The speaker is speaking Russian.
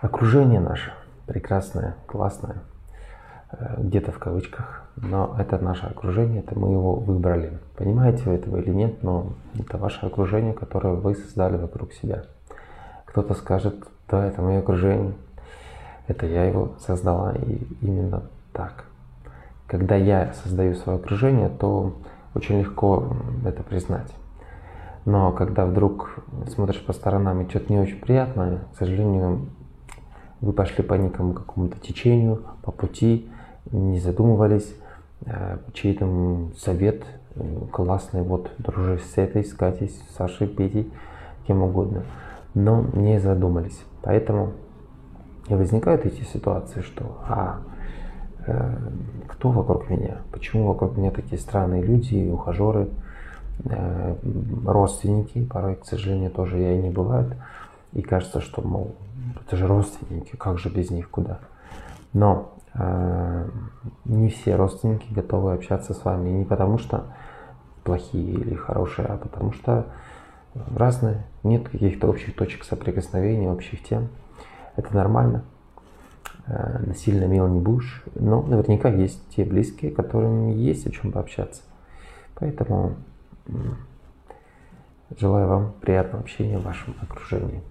Окружение наше прекрасное, классное, э, где-то в кавычках, но это наше окружение, это мы его выбрали. Понимаете вы этого или нет, но это ваше окружение, которое вы создали вокруг себя. Кто-то скажет, да, это мое окружение, это я его создала, и именно так. Когда я создаю свое окружение, то очень легко это признать. Но когда вдруг смотришь по сторонам и что-то не очень приятное, к сожалению, вы пошли по некому какому-то течению, по пути, не задумывались, э, чей-то совет э, классный, вот, дружи с этой, с Катей, с Сашей, Петей, кем угодно, но не задумались. Поэтому и возникают эти ситуации, что а, э, кто вокруг меня, почему вокруг меня такие странные люди, ухажеры, э, родственники, порой, к сожалению, тоже и не бывают, и кажется, что, мол, это же родственники, как же без них, куда. Но э, не все родственники готовы общаться с вами, не потому что плохие или хорошие, а потому что разные, нет каких-то общих точек соприкосновения, общих тем. Это нормально. Э, насильно мил не будешь, но наверняка есть те близкие, которым есть о чем пообщаться. Поэтому желаю вам приятного общения в вашем окружении.